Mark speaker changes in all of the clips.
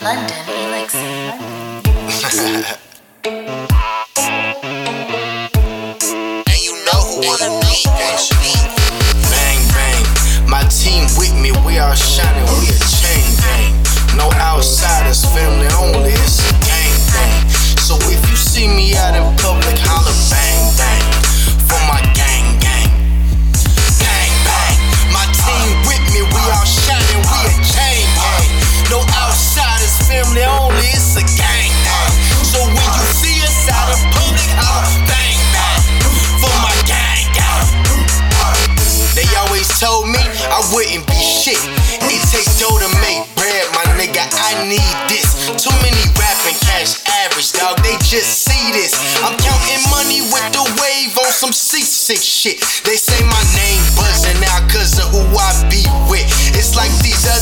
Speaker 1: London Elixir.
Speaker 2: And you
Speaker 3: know who
Speaker 2: wanna
Speaker 3: be, Bang, bang. My team with me, we are shining, we a chain gang. No outsiders, told me I wouldn't be shit. It takes dough to make bread, my nigga. I need this. Too many rapping cash average, dog. They just see this. I'm counting money with the wave on some C6 shit. They say my name buzzing out cause of who I be with. It's like these other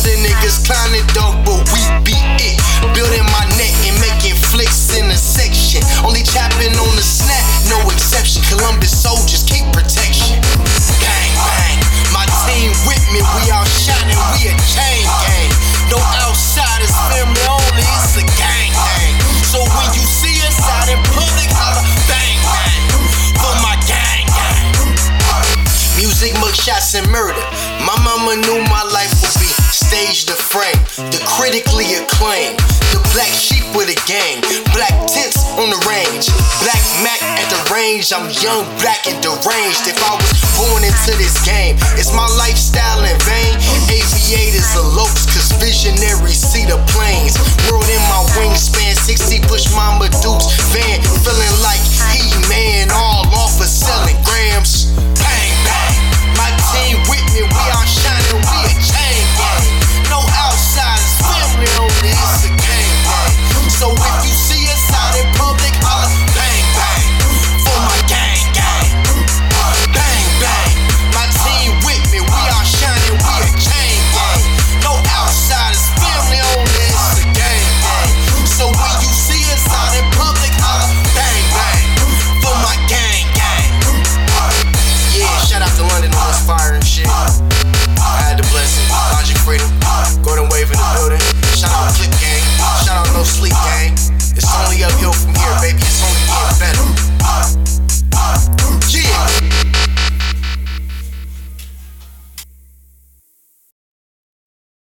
Speaker 3: music, mugshots, and murder. My mama knew my life would be staged to frame, the critically acclaimed, the black sheep with a gang, black tents on the range, black Mac at the range. I'm young, black, and deranged. If I was born into this game, it's my lifestyle in vain. Aviators are lopes, cause visionaries see the plane.